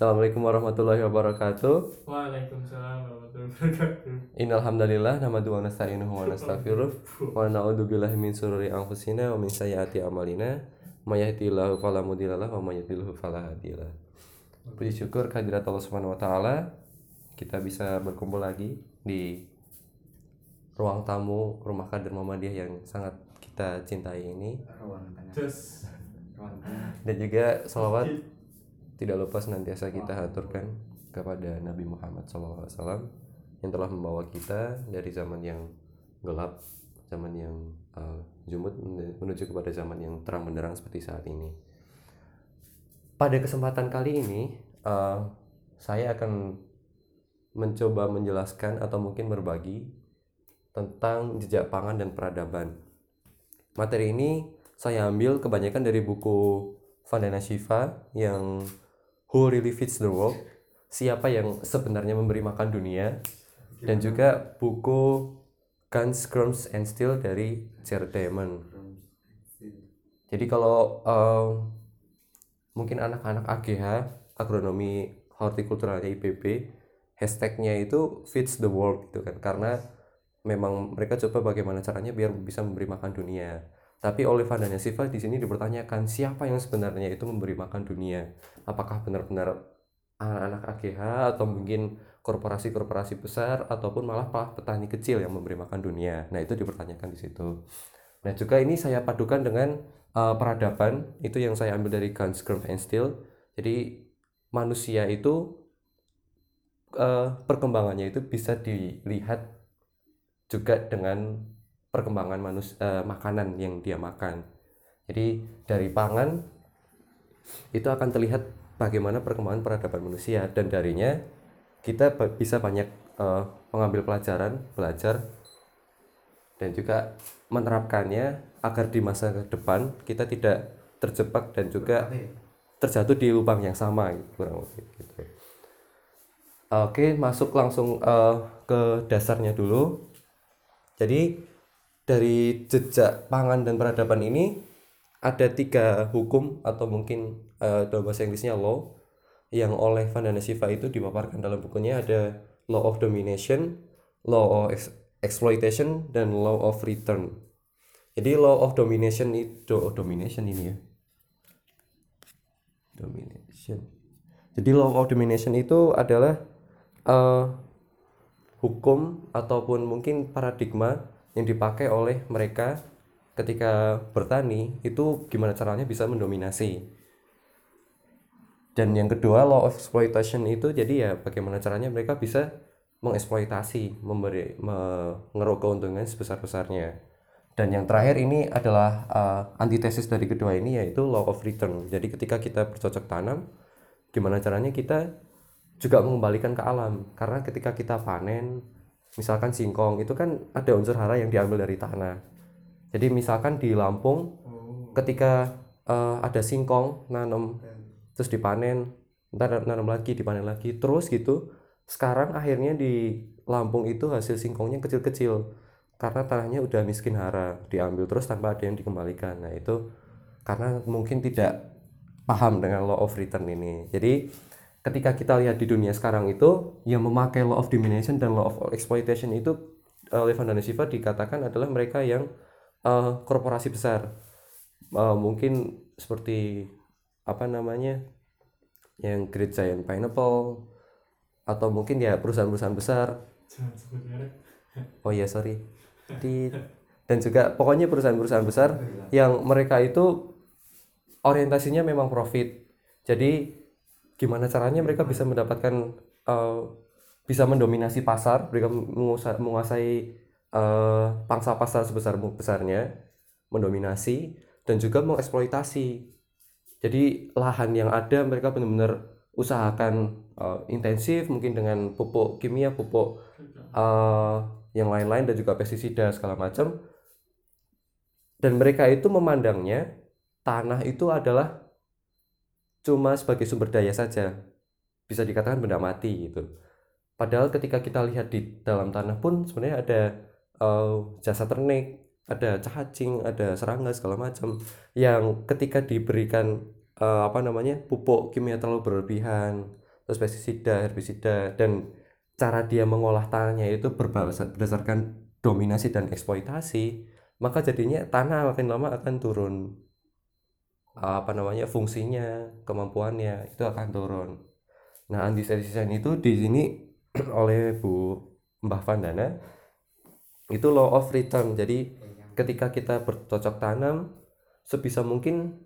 Assalamualaikum warahmatullahi wabarakatuh. Waalaikumsalam warahmatullahi wabarakatuh. Innal hamdalillah nahmaduhu wa nasta'inuhu wa nastaghfiruh wa na'udzu billahi min shururi anfusina wa min sayyiati a'malina. May yahdihillahu fala mudhillalah wa may yudhlilhu fala hadiyalah. Puji syukur kehadirat Allah Subhanahu wa taala kita bisa berkumpul lagi di ruang tamu Rumah Kader Muhammadiyah yang sangat kita cintai ini ruang tengah Terus ruang tengah dan juga salawat tidak lupa senantiasa kita haturkan kepada Nabi Muhammad SAW yang telah membawa kita dari zaman yang gelap, zaman yang uh, jumut menuju kepada zaman yang terang benderang seperti saat ini. Pada kesempatan kali ini, uh, saya akan mencoba menjelaskan atau mungkin berbagi tentang jejak pangan dan peradaban. Materi ini saya ambil kebanyakan dari buku Vandana Shiva yang Who Really Feeds the World? Siapa yang sebenarnya memberi makan dunia? Dan juga buku Guns, Crumbs, and Steel dari Jared Diamond. Jadi kalau uh, mungkin anak-anak AGH, agronomi hortikulturalnya IPB, hashtagnya itu feeds the world gitu kan, karena memang mereka coba bagaimana caranya biar bisa memberi makan dunia. Tapi oleh Vandana Siva di sini dipertanyakan siapa yang sebenarnya itu memberi makan dunia. Apakah benar-benar anak-anak AGH atau mungkin korporasi-korporasi besar ataupun malah petani kecil yang memberi makan dunia. Nah, itu dipertanyakan di situ. Nah, juga ini saya padukan dengan uh, peradaban itu yang saya ambil dari Guns, Grump, and Steel. Jadi manusia itu uh, perkembangannya itu bisa dilihat juga dengan perkembangan manus uh, makanan yang dia makan. Jadi dari pangan itu akan terlihat bagaimana perkembangan peradaban manusia dan darinya kita bisa banyak uh, mengambil pelajaran, belajar dan juga menerapkannya agar di masa depan kita tidak terjebak dan juga terjatuh di lubang yang sama kurang lebih gitu. Oke, masuk langsung uh, ke dasarnya dulu. Jadi dari jejak pangan dan peradaban ini ada tiga hukum atau mungkin uh, dalam bahasa Inggrisnya law yang oleh Vandana Shiva itu dipaparkan dalam bukunya ada law of domination, law of ex exploitation dan law of return. Jadi law of domination itu oh, domination ini ya. Domination. Jadi law of domination itu adalah uh, hukum ataupun mungkin paradigma yang dipakai oleh mereka ketika bertani itu gimana caranya bisa mendominasi. Dan yang kedua law of exploitation itu jadi ya bagaimana caranya mereka bisa mengeksploitasi memberi mengeruk keuntungan sebesar besarnya dan yang terakhir ini adalah uh, antitesis dari kedua ini yaitu law of return. Jadi ketika kita bercocok tanam gimana caranya kita juga mengembalikan ke alam. Karena ketika kita panen misalkan singkong itu kan ada unsur hara yang diambil dari tanah. Jadi misalkan di Lampung oh. ketika uh, ada singkong nanam terus dipanen ntar nanam lagi dipanen lagi terus gitu sekarang akhirnya di Lampung itu hasil singkongnya kecil-kecil karena tanahnya udah miskin hara diambil terus tanpa ada yang dikembalikan. Nah itu karena mungkin tidak paham dengan law of return ini. Jadi ketika kita lihat di dunia sekarang itu yang memakai law of domination dan law of exploitation itu oleh Van Siva dikatakan adalah mereka yang uh, korporasi besar. Uh, mungkin seperti apa namanya yang Great Giant Pineapple atau mungkin ya perusahaan-perusahaan besar. Oh ya sorry. Di dan juga pokoknya perusahaan-perusahaan besar yang mereka itu orientasinya memang profit. Jadi gimana caranya mereka bisa mendapatkan uh, bisa mendominasi pasar mereka menguasai, uh, pangsa pasar sebesar besarnya mendominasi dan juga mengeksploitasi. Jadi lahan yang ada mereka benar-benar usahakan uh, intensif mungkin dengan pupuk kimia pupuk uh, yang lain-lain dan juga pestisida segala macam. Dan mereka itu memandangnya tanah itu adalah cuma sebagai sumber daya saja. Bisa dikatakan benda mati gitu. Padahal ketika kita lihat di dalam tanah pun sebenarnya ada uh, jasa ternik ada cacing ada serangga segala macam yang ketika diberikan uh, apa namanya pupuk kimia terlalu berlebihan terus pestisida herbisida dan cara dia mengolah tanahnya itu berdasarkan dominasi dan eksploitasi maka jadinya tanah makin lama akan turun apa namanya fungsinya kemampuannya itu akan turun. Nah anti-design itu di sini oleh Bu Mbah Vandana itu law of return. Jadi ketika kita bercocok tanam sebisa mungkin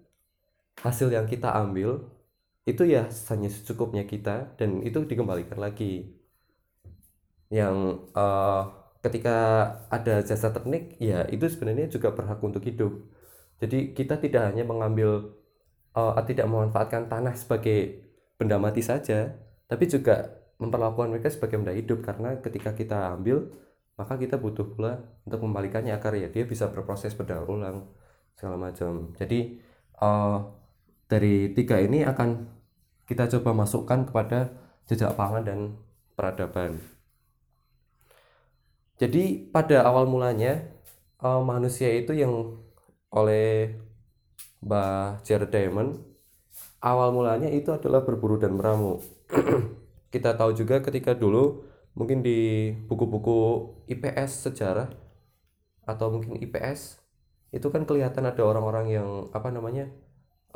hasil yang kita ambil itu ya hanya secukupnya kita dan itu dikembalikan lagi. Yang eh, ketika ada jasa teknik ya itu sebenarnya juga berhak untuk hidup jadi kita tidak hanya mengambil eh, tidak memanfaatkan tanah sebagai benda mati saja tapi juga memperlakukan mereka sebagai benda hidup. Karena ketika kita ambil maka kita butuh pula untuk membalikannya agar ya dia bisa berproses berdaur ulang segala macam. Jadi eh, dari tiga ini akan kita coba masukkan kepada jejak pangan dan peradaban. Jadi pada awal mulanya eh, manusia itu yang oleh Mbah Jared Diamond. Awal mulanya itu adalah berburu dan meramu. Kita tahu juga ketika dulu mungkin di buku-buku IPS sejarah atau mungkin IPS itu kan kelihatan ada orang-orang yang apa namanya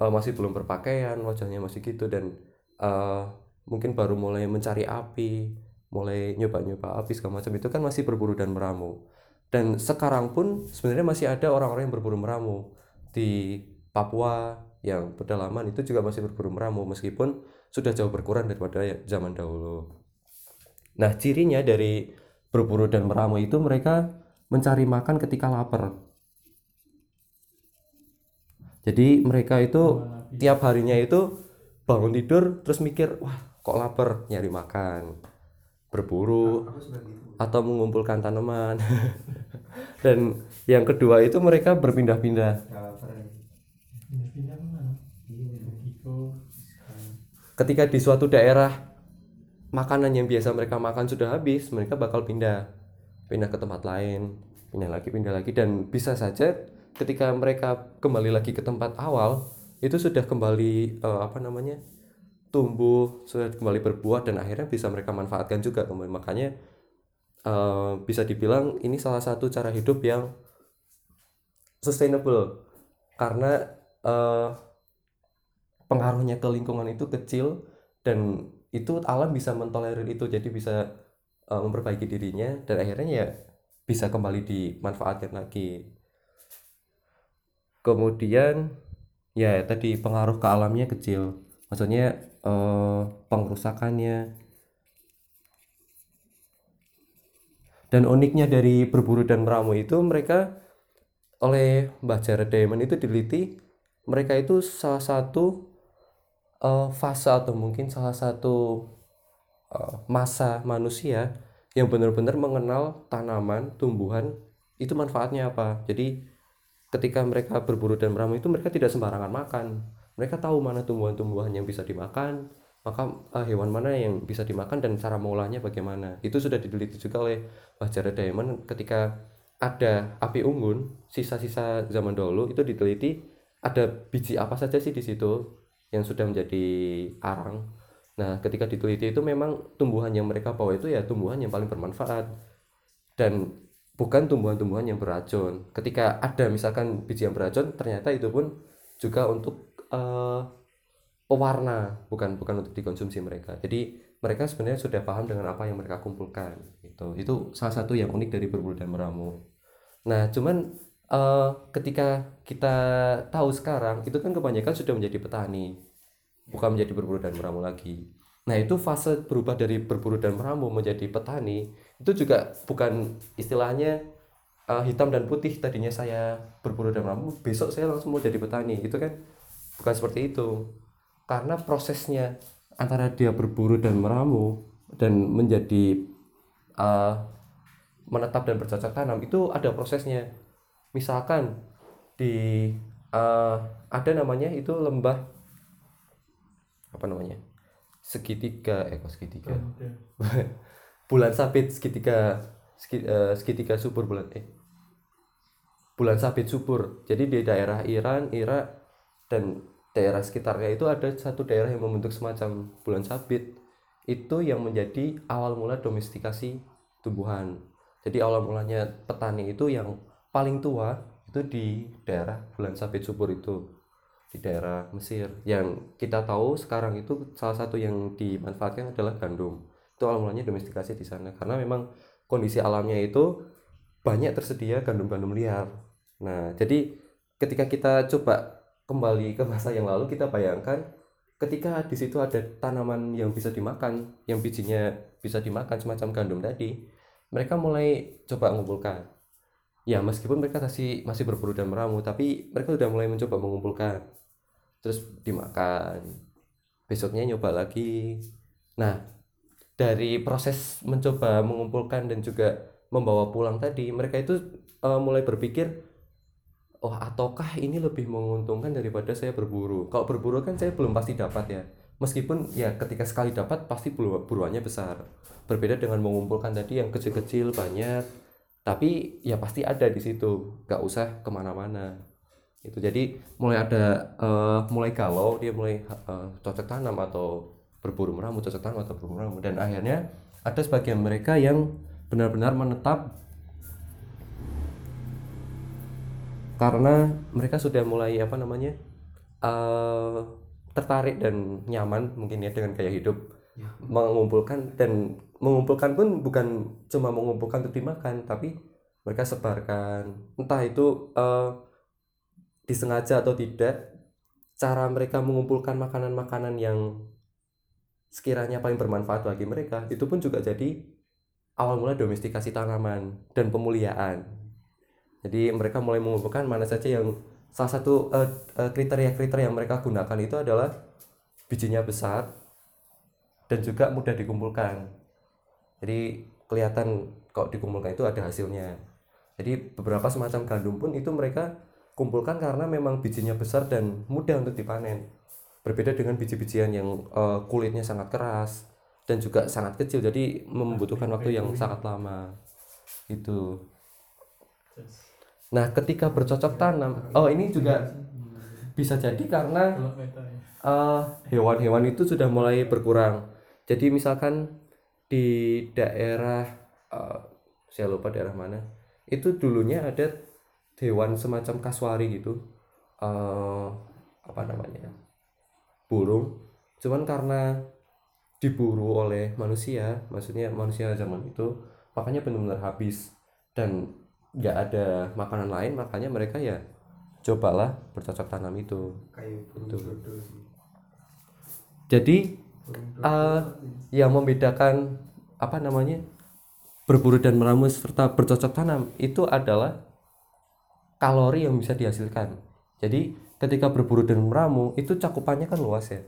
eh, masih belum berpakaian wajahnya masih gitu dan eh, mungkin baru mulai mencari api mulai nyoba-nyoba api segala macam itu kan masih berburu dan meramu dan sekarang pun sebenarnya masih ada orang-orang yang berburu meramu di Papua yang pedalaman itu juga masih berburu meramu meskipun sudah jauh berkurang daripada zaman dahulu. Nah, cirinya dari berburu dan meramu itu mereka mencari makan ketika lapar. Jadi mereka itu tiap harinya itu bangun tidur terus mikir, wah kok lapar nyari makan, berburu atau mengumpulkan tanaman. Dan yang kedua itu mereka berpindah-pindah. Pindah-pindah ke mana? Meksiko. Ketika di suatu daerah makanan yang biasa mereka makan sudah habis, mereka bakal pindah, pindah ke tempat lain, pindah lagi, pindah lagi, dan bisa saja ketika mereka kembali lagi ke tempat awal itu sudah kembali eh, apa namanya tumbuh, kembali berbuah dan akhirnya bisa mereka manfaatkan juga kembali. Makanya eh, bisa dibilang ini salah satu cara hidup yang sustainable. Karena eh, pengaruhnya ke lingkungan itu kecil dan itu alam bisa mentolerir itu. Jadi bisa eh, memperbaiki dirinya dan akhirnya ya bisa kembali dimanfaatkan lagi. Kemudian ya tadi pengaruh ke alamnya kecil. Maksudnya eh, pengrusakannya dan uniknya dari berburu dan meramu itu mereka oleh Mbah Jared Diamond itu diliti mereka itu salah satu eh, fase atau mungkin salah satu eh, masa manusia yang benar-benar mengenal tanaman, tumbuhan itu manfaatnya apa. Jadi ketika mereka berburu dan meramu itu mereka tidak sembarangan makan. Mereka tahu mana tumbuhan-tumbuhan yang bisa dimakan, maka eh, hewan mana yang bisa dimakan dan cara mengolahnya bagaimana. Itu sudah diteliti juga oleh Mbah Diamond ketika ada api unggun, sisa-sisa zaman dahulu itu diteliti ada biji apa saja sih di situ yang sudah menjadi arang. Nah, ketika diteliti itu memang tumbuhan yang mereka bawa itu ya tumbuhan yang paling bermanfaat dan bukan tumbuhan-tumbuhan yang beracun. Ketika ada misalkan biji yang beracun, ternyata itu pun juga untuk eh, pewarna, bukan bukan untuk dikonsumsi mereka. Jadi mereka sebenarnya sudah paham dengan apa yang mereka kumpulkan. Itu itu salah satu yang unik dari berburu dan meramu. Nah, cuman eh, ketika kita tahu sekarang itu kan kebanyakan sudah menjadi petani, bukan menjadi berburu dan meramu lagi. Nah, itu fase berubah dari berburu dan meramu menjadi petani itu juga bukan istilahnya eh, hitam dan putih tadinya saya berburu dan meramu, besok saya langsung mau jadi petani. Itu kan bukan seperti itu. Karena prosesnya antara dia berburu dan meramu dan menjadi eh, menetap dan bercocok tanam itu ada prosesnya. Misalkan di eh, ada namanya itu lembah apa namanya segitiga eh kok segitiga bulan sabit segitiga segi- eh, segitiga subur bulan eh bulan sabit subur jadi di daerah Iran Irak dan daerah sekitarnya itu ada satu daerah yang membentuk semacam bulan sabit. Itu yang menjadi awal mula domestikasi tumbuhan. Jadi awal mulanya petani itu yang paling tua itu di daerah bulan sabit subur itu. Di daerah Mesir. Yang kita tahu sekarang itu salah satu yang dimanfaatkan adalah gandum. Itu awal mulanya domestikasi di sana. Karena memang kondisi alamnya itu banyak tersedia gandum-gandum liar. Nah jadi ketika kita coba kembali ke masa yang lalu kita bayangkan ketika di situ ada tanaman yang bisa dimakan yang bijinya bisa dimakan semacam gandum tadi mereka mulai coba mengumpulkan. Ya meskipun mereka masih masih berburu dan meramu tapi mereka sudah mulai mencoba mengumpulkan. Terus dimakan. Besoknya nyoba lagi. Nah dari proses mencoba mengumpulkan dan juga membawa pulang tadi mereka itu uh, mulai berpikir oh ataukah ini lebih menguntungkan daripada saya berburu? Kalau berburu kan saya belum pasti dapat ya. Meskipun ya ketika sekali dapat pasti buruannya besar. Berbeda dengan mengumpulkan tadi yang kecil-kecil banyak. Tapi ya pasti ada di situ. Nggak usah ke mana-mana. Itu jadi mulai ada uh, mulai galau dia mulai uh, cocok tanam atau berburu meramu cocok tanam atau berburu meramu. Dan akhirnya ada sebagian mereka yang benar-benar menetap karena mereka sudah mulai apa namanya uh, tertarik dan nyaman mungkin ya dengan gaya hidup. Ya. mengumpulkan dan mengumpulkan pun bukan cuma mengumpulkan untuk dimakan tapi mereka sebarkan. Entah itu uh, disengaja atau tidak cara mereka mengumpulkan makanan-makanan yang sekiranya paling bermanfaat bagi mereka itu pun juga jadi awal mula domestikasi tanaman dan pemuliaan jadi mereka mulai mengumpulkan mana saja yang salah satu uh, uh, kriteria-kriteria yang mereka gunakan itu adalah bijinya besar dan juga mudah dikumpulkan. Jadi kelihatan kalau dikumpulkan itu ada hasilnya. Jadi beberapa semacam gandum pun itu mereka kumpulkan karena memang bijinya besar dan mudah untuk dipanen. Berbeda dengan biji-bijian yang uh, kulitnya sangat keras dan juga sangat kecil. Jadi membutuhkan waktu yang sangat lama. Itu Nah, ketika bercocok tanam, oh ini juga bisa jadi karena uh, hewan-hewan itu sudah mulai berkurang. Jadi misalkan di daerah uh, saya lupa daerah mana, itu dulunya ada hewan semacam kaswari gitu, uh, apa namanya, burung. Cuman karena diburu oleh manusia, maksudnya manusia zaman itu, makanya benar-benar habis dan nggak ada makanan lain makanya mereka ya cobalah bercocok tanam itu. Itu jadi uh, yang membedakan apa namanya berburu dan meramu serta bercocok tanam itu adalah kalori yang bisa dihasilkan. Jadi ketika berburu dan meramu itu cakupannya kan luas ya.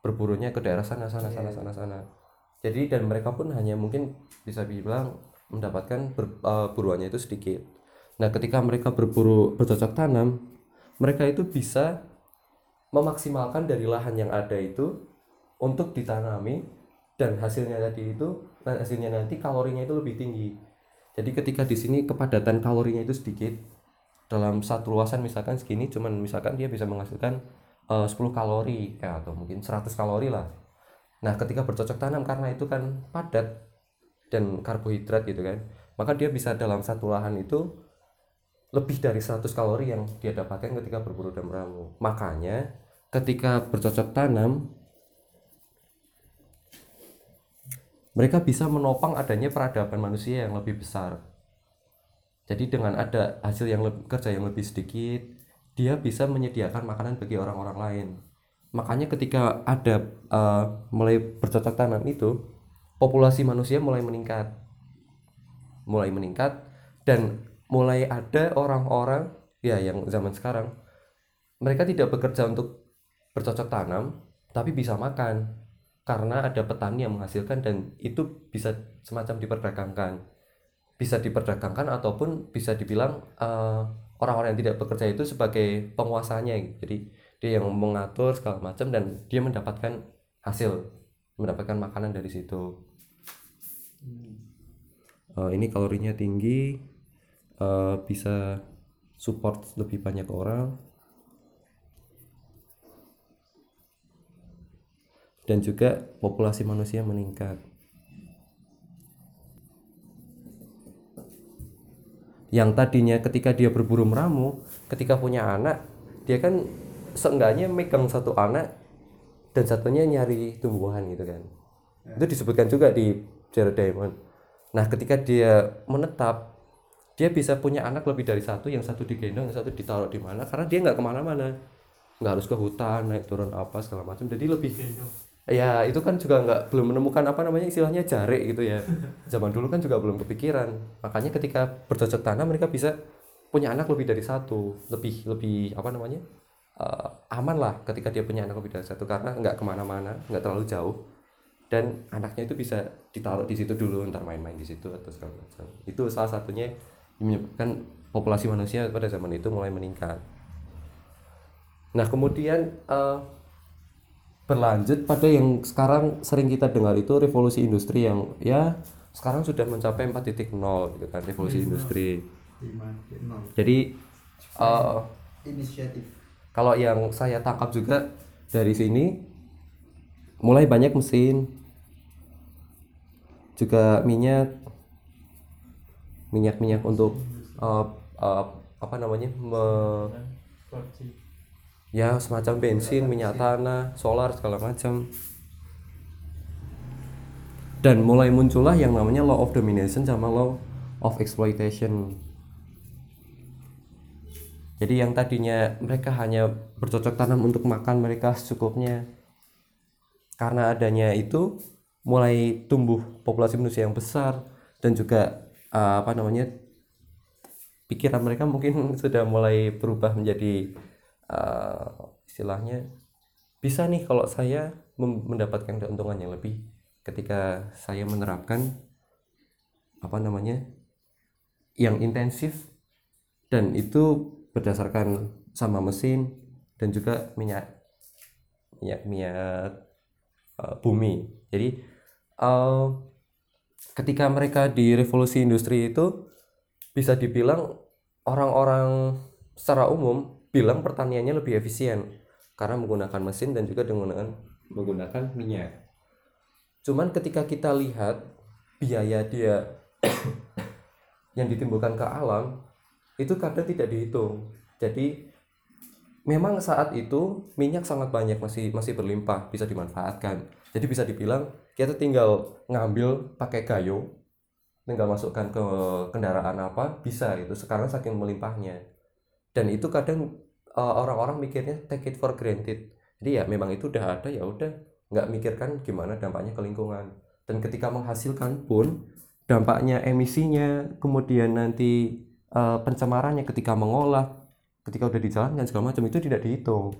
Berburunya ke daerah sana sana sana sana sana. Jadi dan mereka pun hanya mungkin bisa dibilang mendapatkan ber, uh, buruannya itu sedikit. Nah, ketika mereka berburu bercocok tanam, mereka itu bisa memaksimalkan dari lahan yang ada itu untuk ditanami dan hasilnya tadi itu hasilnya nanti kalorinya itu lebih tinggi. Jadi ketika di sini kepadatan kalorinya itu sedikit dalam satu luasan misalkan segini cuman misalkan dia bisa menghasilkan uh, 10 kalori ya atau mungkin 100 kalori lah. Nah, ketika bercocok tanam karena itu kan padat dan karbohidrat gitu kan. Maka dia bisa dalam satu lahan itu lebih dari 100 kalori yang dia dapatkan ketika berburu dan meramu. Makanya ketika bercocok tanam mereka bisa menopang adanya peradaban manusia yang lebih besar. Jadi dengan ada hasil yang lebih, kerja yang lebih sedikit dia bisa menyediakan makanan bagi orang-orang lain. Makanya ketika ada uh, mulai bercocok tanam itu populasi manusia mulai meningkat. Mulai meningkat dan mulai ada orang-orang ya yang zaman sekarang mereka tidak bekerja untuk bercocok tanam tapi bisa makan karena ada petani yang menghasilkan dan itu bisa semacam diperdagangkan. Bisa diperdagangkan ataupun bisa dibilang eh, orang-orang yang tidak bekerja itu sebagai penguasanya. Jadi dia yang mengatur segala macam dan dia mendapatkan hasil mendapatkan makanan dari situ uh, ini kalorinya tinggi uh, bisa support lebih banyak orang. Dan juga populasi manusia meningkat. Yang tadinya ketika dia berburu meramu ketika punya anak dia kan seenggaknya megang satu anak dan satunya nyari tumbuhan gitu kan. Itu disebutkan juga di Jared Diamond nah ketika dia menetap dia bisa punya anak lebih dari satu yang satu digendong yang satu ditaruh di mana karena dia nggak ke mana-mana. Nggak harus ke hutan naik turun apa segala macam. Jadi lebih ya itu kan juga nggak belum menemukan apa namanya istilahnya jarik gitu ya. Zaman dulu kan juga belum kepikiran. Makanya ketika bercocok tanam mereka bisa punya anak lebih dari satu. Lebih lebih apa namanya eh, aman lah ketika dia punya anak lebih dari satu. Karena nggak ke mana-mana nggak terlalu jauh dan anaknya itu bisa ditaruh di situ dulu ntar main-main di situ atau segala macam. Itu salah satunya yang menyebabkan populasi manusia pada zaman itu mulai meningkat. Nah kemudian eh, berlanjut pada yang sekarang sering kita dengar itu revolusi industri yang ya sekarang sudah mencapai 4.0 gitu kan revolusi industri. lima nol. Jadi eh, inisiatif. kalau yang saya tangkap juga dari sini mulai banyak mesin juga minyak minyak minyak untuk eh, eh, apa namanya me- ya semacam bensin minyak tanah solar segala macam. Dan mulai muncullah yang namanya law of domination sama law of exploitation. Jadi yang tadinya mereka hanya bercocok tanam untuk makan mereka secukupnya. Karena adanya itu mulai tumbuh populasi manusia yang besar dan juga uh, apa namanya pikiran mereka mungkin sudah mulai berubah menjadi uh, istilahnya bisa nih kalau saya mendapatkan keuntungan yang lebih ketika saya menerapkan apa namanya yang intensif dan itu berdasarkan sama mesin dan juga minyak minyak minyak uh, bumi. Jadi uh, ketika mereka di revolusi industri itu bisa dibilang orang-orang secara umum bilang pertaniannya lebih efisien karena menggunakan mesin dan juga dengan menggunakan minyak. Cuman ketika kita lihat biaya dia yang ditimbulkan ke alam itu kadang tidak dihitung. Jadi memang saat itu minyak sangat banyak masih masih berlimpah bisa dimanfaatkan. Jadi bisa dibilang kita tinggal ngambil pakai gayung tinggal masukkan ke kendaraan apa bisa gitu sekarang saking melimpahnya. Dan itu kadang uh, orang-orang mikirnya take it for granted. Jadi ya memang itu udah ada ya udah nggak mikirkan gimana dampaknya ke lingkungan. Dan ketika menghasilkan pun dampaknya emisinya kemudian nanti uh, pencemarannya ketika mengolah ketika udah dijalankan segala macam itu tidak dihitung.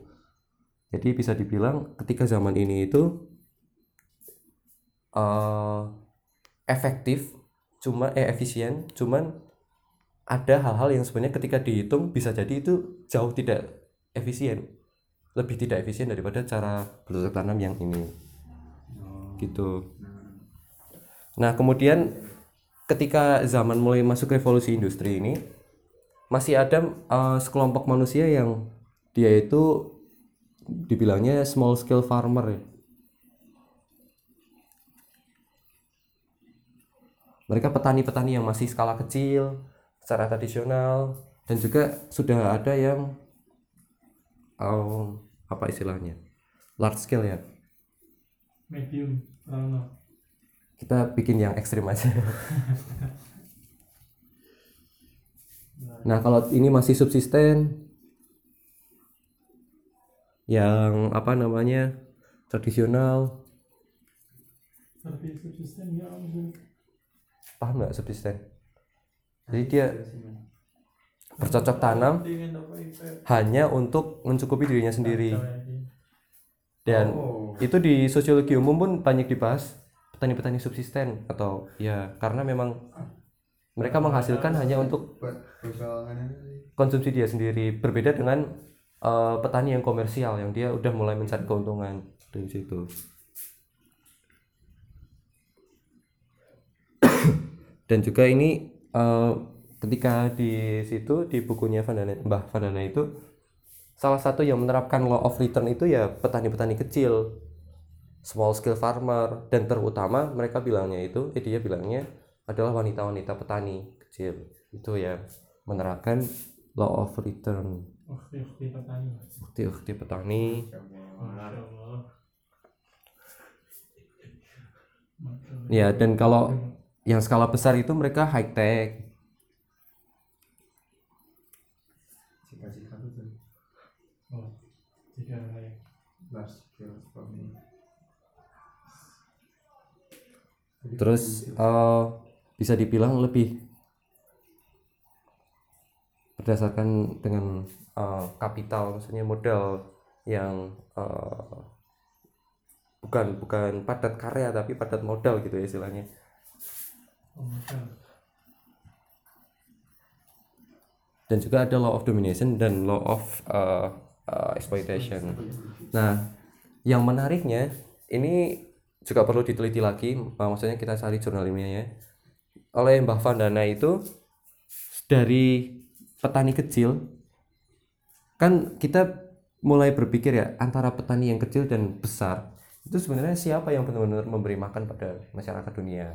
Jadi bisa dibilang ketika zaman ini itu uh, efektif cuma eh efisien cuman ada hal-hal yang sebenarnya ketika dihitung bisa jadi itu jauh tidak efisien. Lebih tidak efisien daripada cara bercocok tanam yang ini. Gitu. Nah kemudian ketika zaman mulai masuk revolusi industri ini masih ada eh, sekelompok manusia yang dia itu dibilangnya small scale farmer ya. Mereka petani-petani yang masih skala kecil secara tradisional dan juga sudah ada yang um, apa istilahnya large scale ya. Medium Rano kita bikin yang ekstrim aja nah kalau ini masih subsisten yang apa namanya tradisional. Tapi subsisten ya paham nggak subsisten? Jadi dia bercocok tanam hanya untuk mencukupi dirinya sendiri. Lagi. dan Oh. itu di sosiologi umum pun banyak dibahas petani-petani subsisten atau ya karena memang mereka menghasilkan hanya untuk konsumsi dia sendiri. Berbeda dengan eh, petani yang komersial yang dia udah mulai mencari keuntungan dari situ. Dan juga ini eh, ketika di situ di bukunya Vandana, Mbah Vandana itu salah satu yang menerapkan law of return itu ya petani-petani kecil. Small scale farmer. Dan terutama mereka bilangnya itu eh dia bilangnya adalah wanita-wanita petani kecil. Itu ya menerapkan law of return. Ukti-ukti petani. ukti-ukti petani. Ya dan kalau yang skala besar itu mereka high tech Oh, terus eh, bisa dibilang lebih berdasarkan dengan eh, kapital maksudnya modal yang eh, bukan bukan padat karya tapi padat modal gitu ya istilahnya dan juga ada law of domination dan law of uh, uh, exploitation. Nah, yang menariknya ini juga perlu diteliti lagi, uh, maksudnya kita cari jurnal ilmiahnya. Oleh Mbah Vandana itu dari petani kecil kan kita mulai berpikir ya antara petani yang kecil dan besar itu sebenarnya siapa yang benar-benar memberi makan pada masyarakat dunia?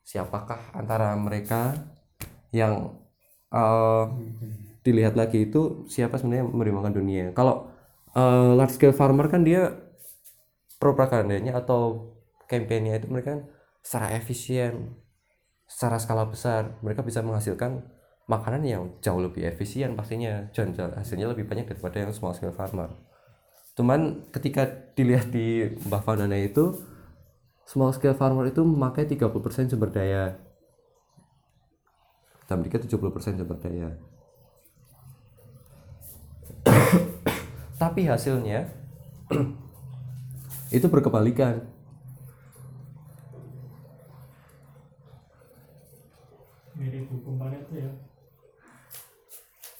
Siapakah antara mereka yang eh, dilihat lagi itu siapa sebenarnya yang memberi makan dunia. Kalau eh, large scale farmer kan dia propagandanya atau kampanye itu mereka kan secara efisien, secara skala besar mereka bisa menghasilkan makanan yang jauh lebih efisien pastinya dan dan hasilnya lebih banyak daripada yang small scale farmer. Cuman ketika dilihat di Mbah Vandana itu small scale farmer itu memakai 30% sumber daya. Kita Amerika 70% sumber daya. Tapi hasilnya itu berkebalikan Mirip hukum Pareto ya.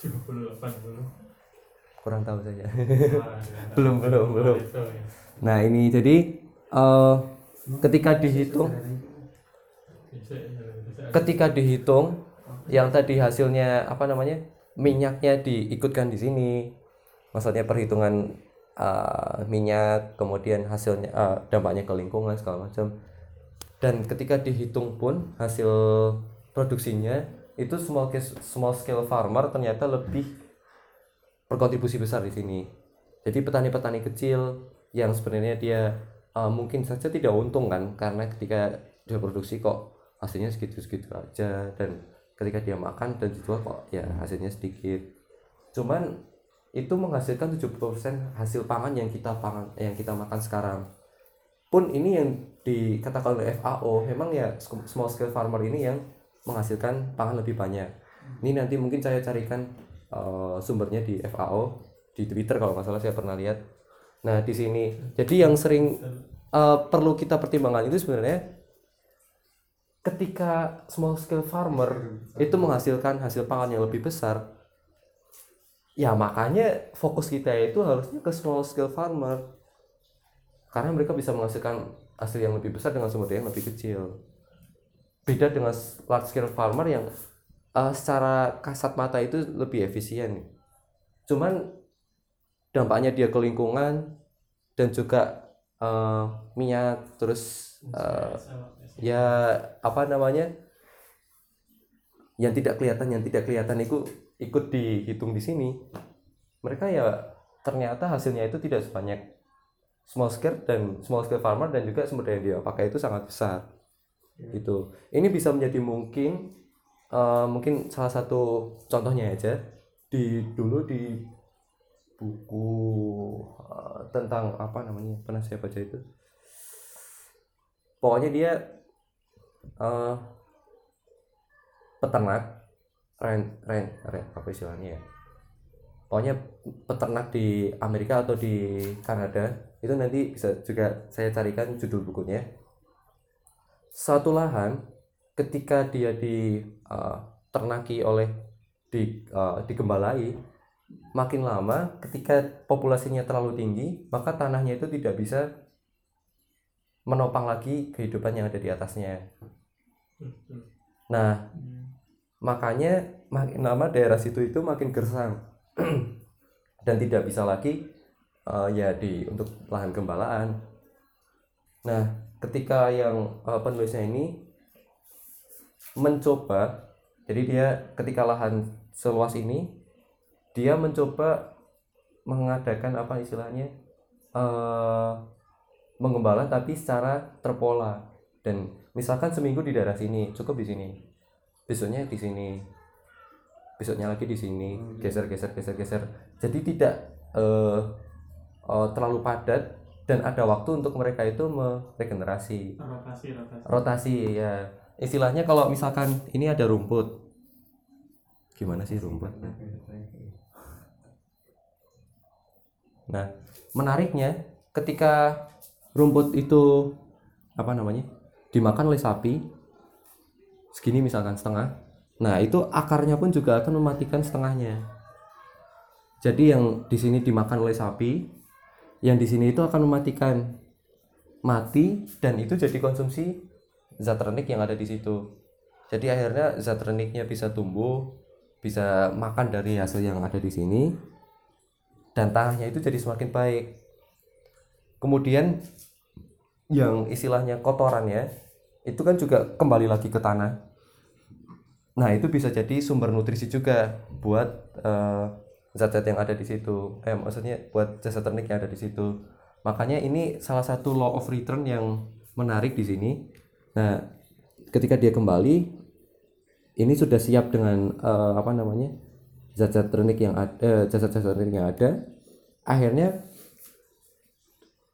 38 dulu. kurang tahu saja Ah, ya. Belum, belum, belum. Ya. nah ini jadi eh, ketika dihitung ketika dihitung yang tadi hasilnya apa namanya minyaknya diikutkan di sini maksudnya perhitungan uh, minyak kemudian hasilnya uh, dampaknya ke lingkungan segala macam dan ketika dihitung pun hasil produksinya itu small scale, small scale farmer ternyata lebih berkontribusi besar di sini. Jadi petani-petani kecil yang sebenarnya dia uh, mungkin saja tidak untung kan karena ketika dia produksi kok hasilnya segitu-segitu aja dan ketika dia makan dan dijual kok ya hasilnya sedikit. Cuman itu menghasilkan 70% hasil pangan yang kita pangan yang kita makan sekarang. Pun ini yang dikatakan oleh FAO memang ya small scale farmer ini yang menghasilkan pangan lebih banyak. Ini nanti mungkin saya carikan uh, sumbernya di FAO di Twitter kalau nggak salah saya pernah lihat. Nah di sini. Jadi yang sering uh, perlu kita pertimbangkan itu sebenarnya ketika small scale farmer itu menghasilkan hasil pangan yang lebih besar ya makanya fokus kita itu harusnya ke small scale farmer. Karena mereka bisa menghasilkan hasil yang lebih besar dengan sumber daya yang lebih kecil beda dengan large scale farmer yang eh, secara kasat mata itu lebih efisien cuman dampaknya dia ke lingkungan dan juga eh, minyak terus eh, ya apa namanya yang tidak kelihatan yang tidak kelihatan itu ikut dihitung di sini. Mereka ya ternyata hasilnya itu tidak sebanyak small scale dan small scale farmer dan juga sumber daya yang dia pakai itu sangat besar gitu. Ini bisa menjadi mungkin eh, mungkin salah satu contohnya aja. Di dulu di buku eh, tentang apa namanya pernah saya baca itu. Pokoknya dia eh, peternak ren ren ren apa istilahnya ya? Pokoknya peternak di Amerika atau di Kanada itu nanti bisa juga saya carikan judul bukunya satu lahan ketika dia diternaki oleh di eh, digembalai makin lama ketika populasinya terlalu tinggi maka tanahnya itu tidak bisa menopang lagi kehidupan yang ada di atasnya. Nah makanya makin lama daerah situ itu makin gersang. Dan tidak bisa lagi eh, ya di untuk lahan gembalaan nah ketika yang eh, penulisnya ini mencoba jadi dia ketika lahan seluas ini dia mencoba mengadakan apa istilahnya eh menggembala tapi secara terpola. Dan misalkan seminggu di daerah sini cukup di sini. Besoknya di sini. Besoknya lagi di sini. Geser geser geser geser. Jadi tidak eh, eh, terlalu padat dan ada waktu untuk mereka itu meregenerasi. Rotasi rotasi. Rotasi ya istilahnya kalau misalkan ini ada rumput. Gimana sih rumput? Nah menariknya ketika rumput itu apa namanya dimakan oleh sapi segini misalkan setengah nah itu akarnya pun juga akan mematikan setengahnya. Jadi yang di sini dimakan oleh sapi yang di sini itu akan mematikan mati dan itu jadi konsumsi zat renik yang ada di situ. Jadi akhirnya zat reniknya bisa tumbuh bisa makan dari hasil yang ada di sini dan tanahnya itu jadi semakin baik. Kemudian yang istilahnya kotorannya itu kan juga kembali lagi ke tanah. Nah itu bisa jadi sumber nutrisi juga buat eh, zat-zat yang ada di situ. Eh maksudnya buat zat renik yang ada di situ. Makanya ini salah satu law of return yang menarik di sini. Nah ketika dia kembali ini sudah siap dengan eh, apa namanya zat-zat renik yang ada zat-zat renik yang ada. Akhirnya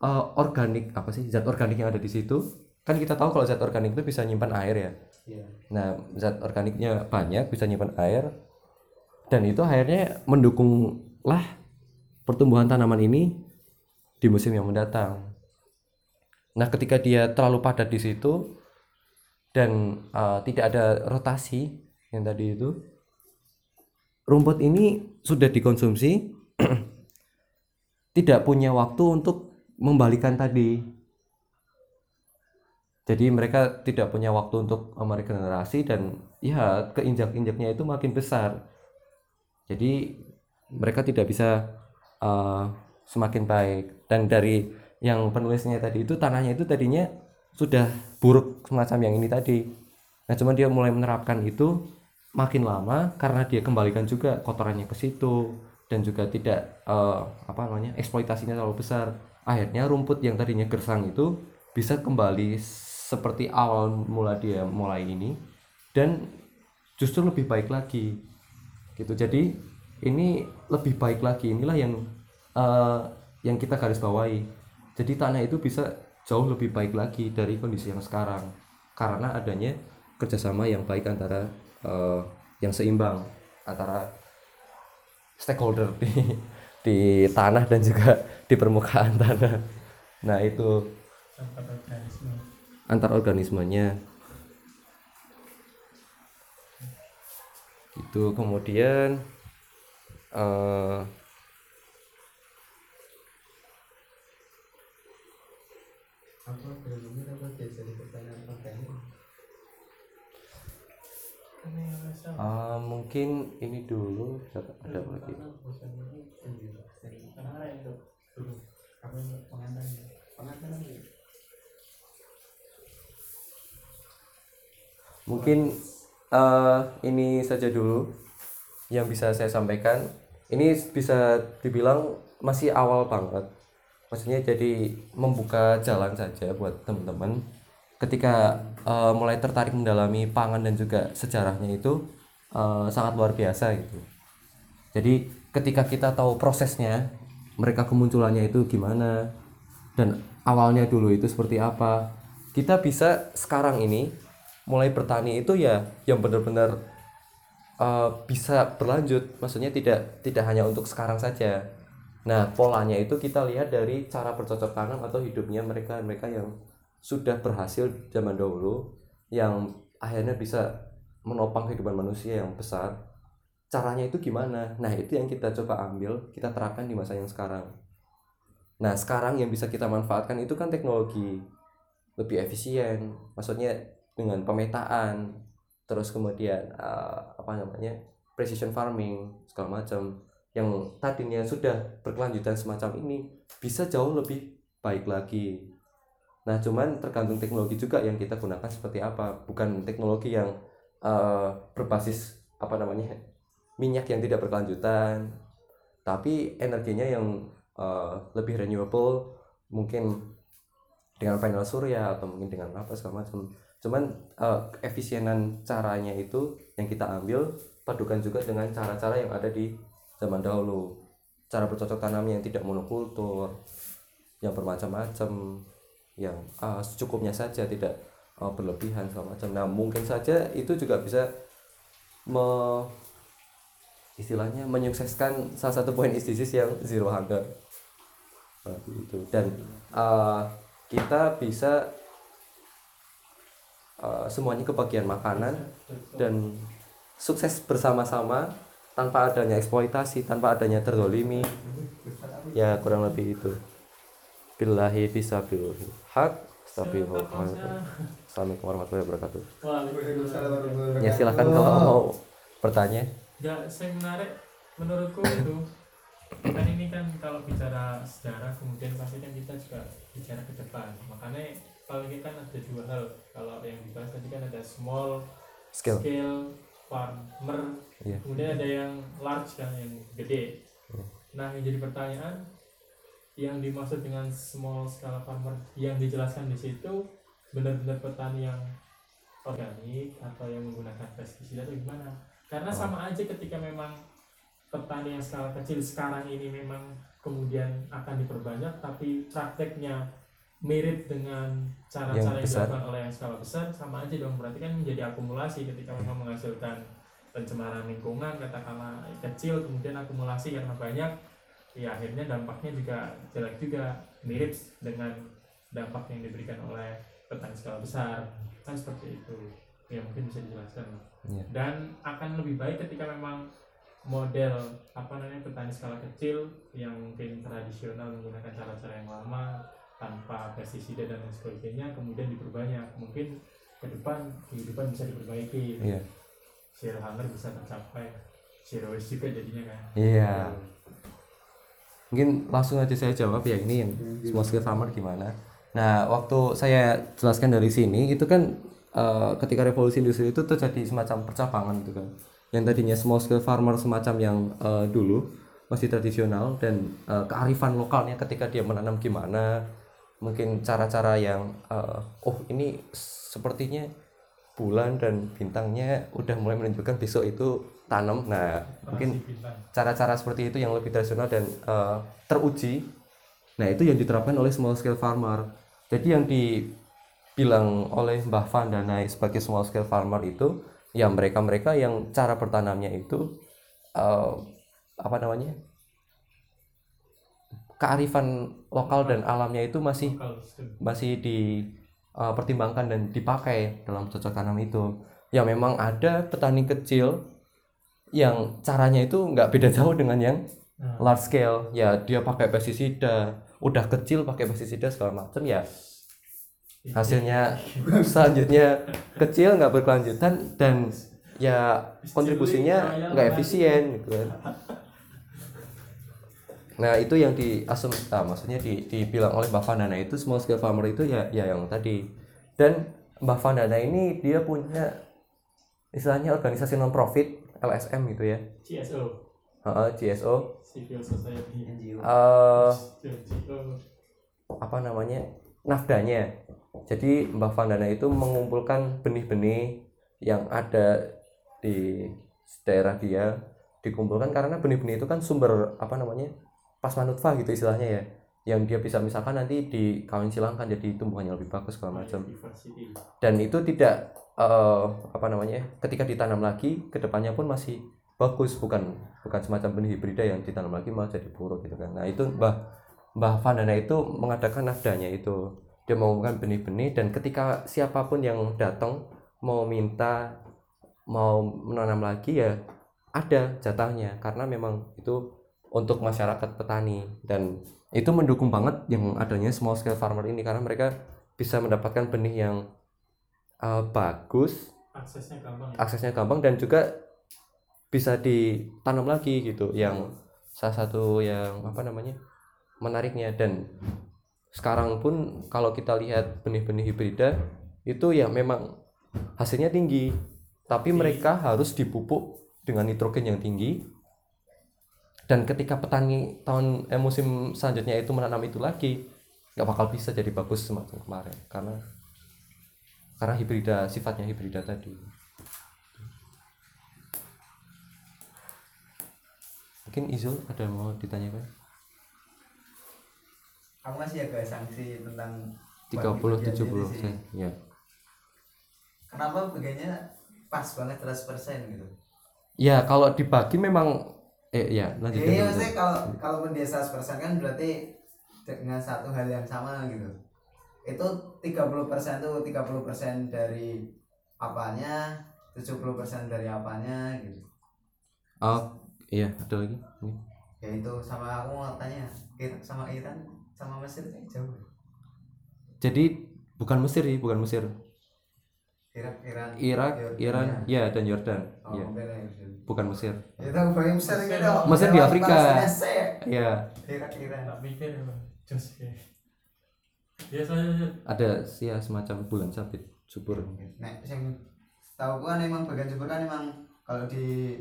eh, organik apa sih zat organik yang ada di situ. Kan kita tahu kalau zat organik itu bisa nyimpan air ya. Iya. nah zat organiknya banyak bisa nyimpan air dan itu akhirnya mendukunglah pertumbuhan tanaman ini di musim yang mendatang. Nah ketika dia terlalu padat di situ dan eh, tidak ada rotasi yang tadi itu rumput ini sudah dikonsumsi tidak punya waktu untuk membalikan tadi. Jadi mereka tidak punya waktu untuk meregenerasi dan ya keinjak-injaknya itu makin besar jadi mereka tidak bisa eh, semakin baik. Dan dari yang penulisnya tadi itu tanahnya itu tadinya sudah buruk semacam yang ini tadi. Nah cuman dia mulai menerapkan itu makin lama karena dia kembalikan juga kotorannya ke situ dan juga tidak eh, apa namanya eksploitasinya terlalu besar. Akhirnya rumput yang tadinya gersang itu bisa kembali seperti awal mula dia mulai ini dan justru lebih baik lagi gitu. Jadi ini lebih baik lagi. Inilah yang eh, yang kita garis bawahi. Jadi tanah itu bisa jauh lebih baik lagi dari kondisi yang sekarang. Karena adanya kerjasama yang baik antara eh, yang seimbang antara stakeholder di di tanah dan juga di permukaan tanah. Nah itu organisme. antar organismenya ini yang rasa. Eh, mungkin ini dulu. Ada lagi? Itu mungkin eh, ini saja dulu yang bisa saya sampaikan. Ini bisa dibilang masih awal banget. Maksudnya jadi membuka jalan saja buat teman-teman. Ketika eh, mulai tertarik mendalami pangan dan juga sejarahnya itu eh, sangat luar biasa gitu. Jadi ketika kita tahu prosesnya mereka kemunculannya itu gimana dan awalnya dulu itu seperti apa kita bisa sekarang ini mulai bertani itu ya yang benar-benar eh, bisa berlanjut. Maksudnya tidak tidak hanya untuk sekarang saja. Nah polanya itu kita lihat dari cara bercocok tanam atau hidupnya mereka. Mereka yang sudah berhasil zaman dahulu yang akhirnya bisa menopang kehidupan manusia yang besar. Caranya itu gimana? Nah itu yang kita coba ambil kita terapkan di masa yang sekarang. Nah sekarang yang bisa kita manfaatkan itu kan teknologi. Lebih efisien. Maksudnya dengan pemetaan terus kemudian eh, apa namanya precision farming segala macam yang tadinya sudah berkelanjutan semacam ini bisa jauh lebih baik lagi. Nah cuman tergantung teknologi juga yang kita gunakan seperti apa bukan teknologi yang eh, berbasis apa namanya minyak yang tidak berkelanjutan tapi energinya yang eh, lebih renewable mungkin dengan panel surya atau mungkin dengan apa segala macam cuman eh, efisienan caranya itu yang kita ambil padukan juga dengan cara-cara yang ada di zaman dahulu. Cara bercocok tanam yang tidak monokultur yang bermacam-macam yang ah, secukupnya saja tidak ah, berlebihan segala macam. Nah mungkin saja itu juga bisa me istilahnya menyukseskan salah satu poin SDGs yang zero hunger. Nah, itu dan ah, kita bisa ah, semuanya kebagian makanan dan sukses bersama-sama tanpa adanya eksploitasi tanpa adanya terzolimi ya kurang lebih itu. Billahi fisabil hak Assalamualaikum warahmatullahi wabarakatuh. Ya silahkan kalau mau bertanya. Enggak, saya menarik menurutku itu kan ini kan kalau bicara sejarah kemudian pasti kan kita juga bicara ke depan. Makanya kalau ini kan ada dua hal kalau yang dibahas tadi kan ada small skill scale farmer Iya. kemudian ada yang large kan yang gede Iya. nah yang jadi pertanyaan yang dimaksud dengan small scale farmer yang dijelaskan di situ benar-benar petani yang organik atau yang menggunakan pestisida atau gimana karena Oh. sama aja ketika memang petani yang skala kecil sekarang ini memang kemudian akan diperbanyak tapi prakteknya mirip dengan cara-cara yang, Yang dilakukan oleh yang skala besar sama aja dong. Berarti kan menjadi akumulasi ketika memang menghasilkan pencemaran lingkungan katakanlah kecil kemudian akumulasi karena banyak ya akhirnya dampaknya juga jelek juga. Mirip dengan dampak yang diberikan oleh petani skala besar. Kan seperti itu. Ya mungkin bisa dijelaskan Iya. dan akan lebih baik ketika memang model apa namanya petani skala kecil yang mungkin tradisional menggunakan cara-cara yang lama tanpa pestisida dan lain sebagainya kemudian diperbanyak. Mungkin ke depan kehidupan bisa diperbaiki. Iya. Zero hunger bisa tercapai zero waste juga jadinya kan. Iya. Mungkin langsung aja saya jawab ya ini yang small scale farmer gimana. Nah waktu saya jelaskan dari sini itu kan eh, ketika revolusi industri itu terjadi semacam percabangan gitu kan. Yang tadinya small scale farmer semacam yang eh, dulu masih tradisional dan eh, kearifan lokalnya ketika dia menanam gimana mungkin cara-cara yang eh, oh ini sepertinya bulan dan bintangnya udah mulai menunjukkan besok itu tanam nah mungkin cara-cara seperti itu yang lebih tradisional dan eh, teruji. Nah itu yang diterapkan oleh small scale farmer. Jadi yang dibilang oleh Mbah Vandanai sebagai small scale farmer itu ya mereka-mereka yang cara bertanamnya itu eh, apa namanya kearifan lokal dan alamnya itu masih masih dipertimbangkan dan dipakai dalam cocok tanam itu. Ya memang ada petani kecil yang caranya itu nggak beda jauh dengan yang Nah, large scale. Ya dia pakai pestisida, udah kecil pakai pestisida segala macam ya hasilnya selanjutnya kecil nggak berkelanjutan dan ya kontribusinya nggak efisien gitu kan. Nah itu yang di asum, ah, maksudnya di, dibilang oleh Mbak Vandana itu small scale farmer itu ya ya yang tadi. Dan Mbak Vandana ini dia punya istilahnya organisasi non profit LSM gitu ya, CSO Heeh, GSO. Civil Society. NGO eh CSO apa namanya? Nafdanya. Jadi Mbak Vandana itu mengumpulkan benih-benih yang ada di daerah dia dikumpulkan karena benih-benih itu kan sumber apa namanya pas manutfa gitu istilahnya ya. Yang dia bisa misalkan nanti dikawin silangkan jadi tumbuhannya lebih bagus segala macam. Diversity dan itu tidak eh, apa namanya ketika ditanam lagi ke depannya pun masih bagus bukan bukan semacam benih hibrida yang ditanam lagi malah jadi buruk gitu kan. Nah itu mbah mbah Vandana itu mengadakan nafdanya itu. Dia mengumpulkan benih-benih dan ketika siapa pun yang datang mau minta mau menanam lagi ya ada jatahnya. Karena memang itu untuk masyarakat petani. Dan itu mendukung banget yang adanya small scale farmer ini karena mereka bisa mendapatkan benih yang uh, bagus aksesnya gampang. ya aksesnya gampang dan juga bisa ditanam lagi gitu. Yang salah satu yang apa namanya menariknya. Dan sekarang pun kalau kita lihat benih-benih hibrida itu ya memang hasilnya tinggi. Tapi mereka harus dipupuk dengan nitrogen yang tinggi dan ketika petani tahun eh, musim selanjutnya itu menanam itu lagi nggak bakal bisa jadi bagus semacam kemarin. Karena karena hibrida sifatnya hibrida tadi. Mungkin Izul ada yang mau ditanyakan? Kamu masih agak sanksi tentang 30 bagi bagiannya 70 itu sih. persen ya. Kenapa bagiannya pas banget 100% gitu? Ya kalau dibagi memang eh ya lanjut Iya, maksudnya kalau kalaupun dia 100% kan berarti dengan satu hal yang sama gitu. Itu 30% tuh 30% dari apanya, 70% dari apanya gitu. oh iya ada lagi Ini. Ya itu sama aku mau tanya, sama Iran sama Mesir kan jauh. jadi bukan Mesir sih bukan Mesir Irak, Iran, Irak Jordan, Iran ya. ya dan Jordan Oh, ya ya. Jordan. bukan Mesir Itu aku bayang Mesir gitu. Mesir di Afrika. Ya Irak, Iran. tak mikir ya bang jos ya biasa aja ada sih ya semacam bulan sabit subur Nek sing tahu gua kan emang bagian subur kan emang kalau di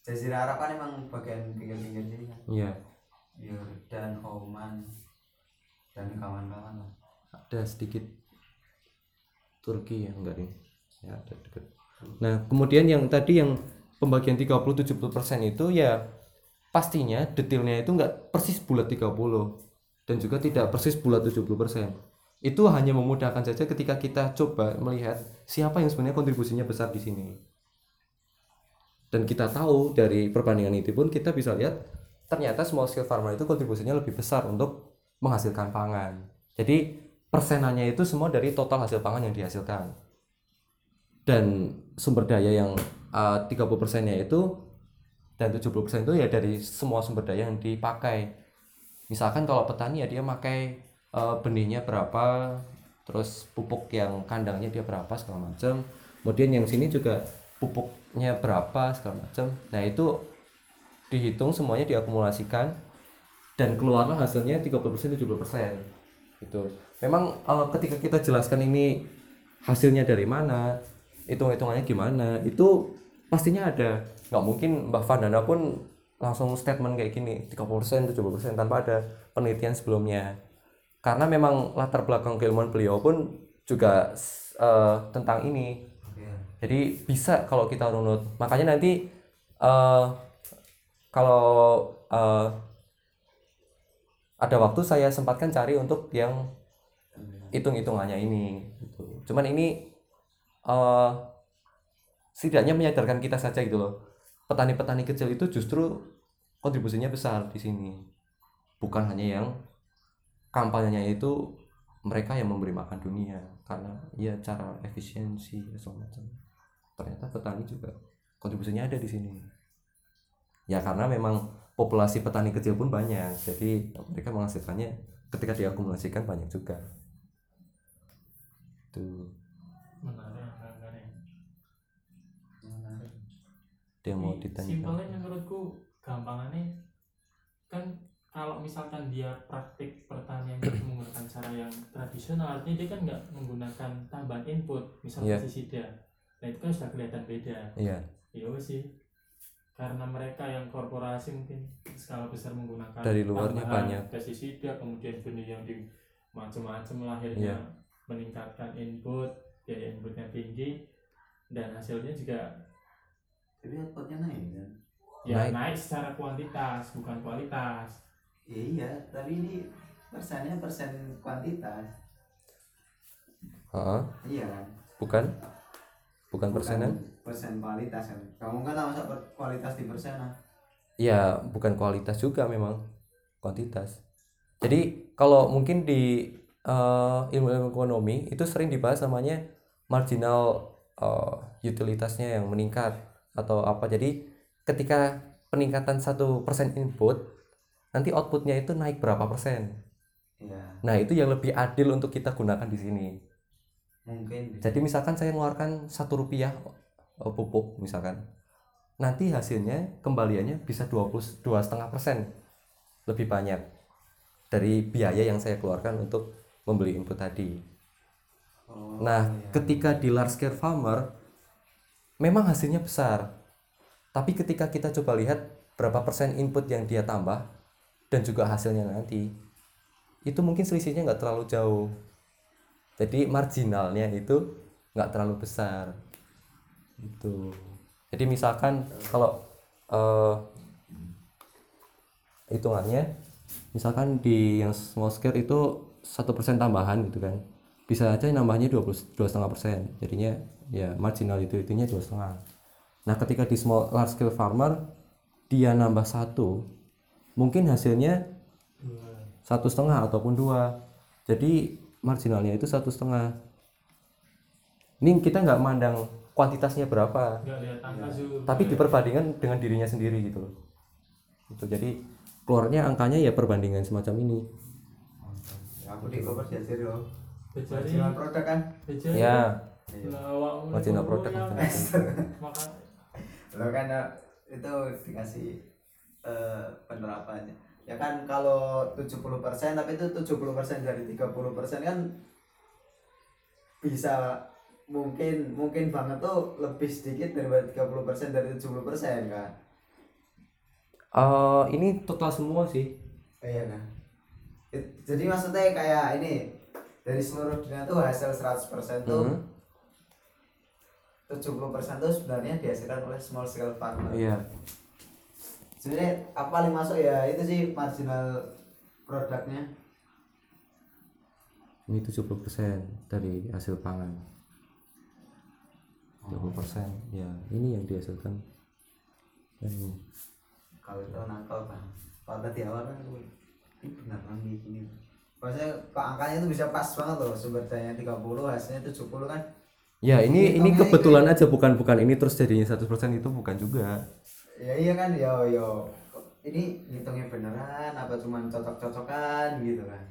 Jazirah Arab kan emang bagian pinggir-pinggir sini kan. iya Yordan, Oman dan kawan-kawan lah. ada sedikit Turki ya enggak nih. Ya ada dekat nah kemudian yang tadi yang pembagian 30-70% itu ya pastinya detailnya itu enggak persis bulat 30 dan juga tidak persis bulat 70% itu hanya memudahkan saja ketika kita coba melihat siapa yang sebenarnya kontribusinya besar di sini. Dan kita tahu dari perbandingan itu pun kita bisa lihat ternyata small scale farmer itu kontribusinya lebih besar untuk menghasilkan pangan. Jadi persenannya itu semua dari total hasil pangan yang dihasilkan. Dan sumber daya yang uh, 30 persennya itu dan 70 persen itu ya dari semua sumber daya yang dipakai. Misalkan kalau petani ya dia pakai uh, benihnya berapa terus pupuk yang kandangnya dia berapa segala macam kemudian yang sini juga pupuknya berapa segala macam nah itu dihitung semuanya diakumulasikan dan keluarlah hasilnya 30% 70% gitu memang eh, ketika kita jelaskan ini hasilnya dari mana hitung-hitungannya gimana itu pastinya ada. Nggak mungkin Mbak Vandana pun langsung statement kayak gini 30% 70% tanpa ada penelitian sebelumnya. Karena memang latar belakang keilmuan beliau pun juga eh, tentang ini. Iya. jadi bisa kalau kita runut. Makanya nanti eh, kalau eh, ada waktu saya sempatkan cari untuk yang hitung-hitungannya ini gitu. cuman ini eh setidaknya menyadarkan kita saja gitu loh. Petani-petani kecil itu justru kontribusinya besar di sini. Bukan hanya yang kampanyenya itu mereka yang memberi makan dunia karena ya cara efisiensi segala macam. Ternyata petani juga kontribusinya ada di sini. Ya karena memang populasi petani kecil pun banyak jadi mereka menghasilkannya ketika diakumulasikan banyak juga tuh menarik menarik Menarik. dia mau ditanya simpelnya menurutku gampangannya kan kalau misalkan dia praktik pertanian itu menggunakan cara yang tradisional artinya dia kan nggak menggunakan tambahan input misalnya Iya. pestisida nah itu kan sudah kelihatan beda iya iya sih karena mereka yang korporasi mungkin skala besar menggunakan Dari luarnya banyak. pestisida kemudian benih yang di macam-macam akhirnya Iya. Meningkatkan input biaya inputnya tinggi dan hasilnya juga Tapi outputnya naik kan? ya Naik. naik, secara kuantitas bukan kualitas Ya, iya, tapi ini persennya persen kuantitas. Heeh, Iya kan? bukan bukan persenan Persen kualitas kan. Kamu kan tahu kualitas di persen ah. ya bukan kualitas juga memang kuantitas jadi kalau mungkin di eh, ilmu-ilmu ekonomi itu sering dibahas namanya marginal eh, utilitasnya yang meningkat atau apa. Jadi ketika peningkatan satu persen input nanti outputnya itu naik berapa persen. Iya, nah itu yang lebih adil untuk kita gunakan di sini. Mungkin. jadi misalkan saya mengeluarkan satu rupiah eh, pupuk misalkan nanti hasilnya kembaliannya bisa 22 setengah persen lebih banyak dari biaya yang saya keluarkan untuk membeli input tadi. Oh, Nah, iya. ketika di large scale farmer memang hasilnya besar. Tapi ketika kita coba lihat berapa persen input yang dia tambah dan juga hasilnya nanti itu mungkin selisihnya nggak terlalu jauh. Jadi marginalnya itu nggak terlalu besar. Itu. Jadi misalkan kalau eh, hitungannya misalkan di yang small scale itu satu persen tambahan gitu kan. Bisa aja nambahnya dua dua setengah persen. Jadinya ya marginal itu itunya dua setengah. Nah ketika di small large scale farmer dia nambah satu mungkin hasilnya satu setengah ataupun dua. Jadi marginalnya itu satu setengah. Ini kita nggak mandang kuantitasnya berapa. Zu. tapi diperbandingkan dengan dirinya sendiri gitu loh. Itu jadi keluarnya angkanya ya perbandingan semacam ini aku di cover diajar yo. Bejari, marginal produk kan? Ya. Yang- marginal Maka lo kan eh, itu dikasih eh, penerapannya. Ya kan kalau 70% tapi itu 70% dari 30% kan bisa mungkin mungkin banget tuh lebih sedikit daripada 30% dari 70% kan? Eh, ini total semua sih. Iya kan? It- jadi maksudnya kayak ini dari seluruh dunia tuh hasil 100% tuh Mhm. 70% tuh sebenarnya dihasilkan oleh small scale farmer. Iya. Sebenarnya apa paling masuk ya itu sih marginal produknya. Ini 70% dari hasil pangan. 70% ya ini yang dihasilkan. Dan kalau itu nakal kan kalau tadi awal kan ini benar kan kayak gini maksudnya kok angkanya itu bisa pas banget loh sumber daya 30 hasilnya 70 kan. Ya ini ini Hitungnya kebetulan aja bukan bukan ini terus jadinya 100% itu bukan juga. Ya iya kan yo yo Kok ini ngitungnya beneran apa cuman cocok-cocokan gitu kan?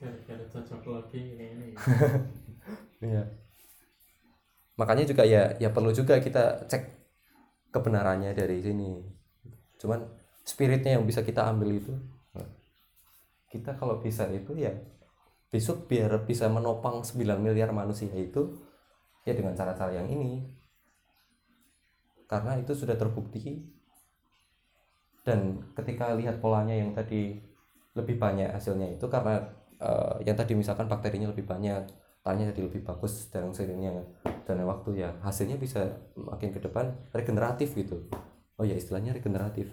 Gara-gara cocok lagi ini ini. Iya. Makanya juga ya ya perlu juga kita cek kebenarannya dari sini. Cuman spiritnya yang bisa kita ambil itu kita kalau bisa itu ya besok biar bisa menopang 9 miliar manusia itu ya dengan cara-cara yang ini. Karena itu sudah terbukti. Dan ketika lihat polanya yang tadi lebih banyak hasilnya itu karena eh, yang tadi misalkan bakterinya lebih banyak tanya jadi lebih bagus dan seiringnya dan waktu ya hasilnya bisa makin ke depan regeneratif gitu. Oh ya istilahnya regeneratif.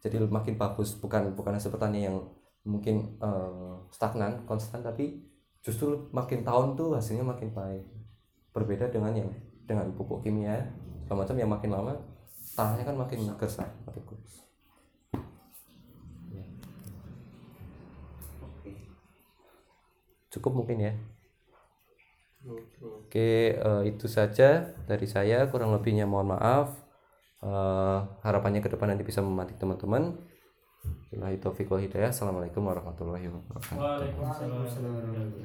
Jadi makin bagus bukan bukan hasil pertanian yang mungkin eh, stagnan konstan tapi justru makin tahun tuh hasilnya makin baik berbeda dengan yang dengan pupuk kimia segala macam yang makin lama tanahnya kan makin gersang makin kurus Ya. cukup mungkin ya Oke, eh, itu saja dari saya. Kurang lebihnya mohon maaf. Eh, harapannya ke depan nanti bisa memetik teman-teman. Wabillahi taufiq hidayah. Assalamualaikum warahmatullahi wabarakatuh. Waalaikumsalam.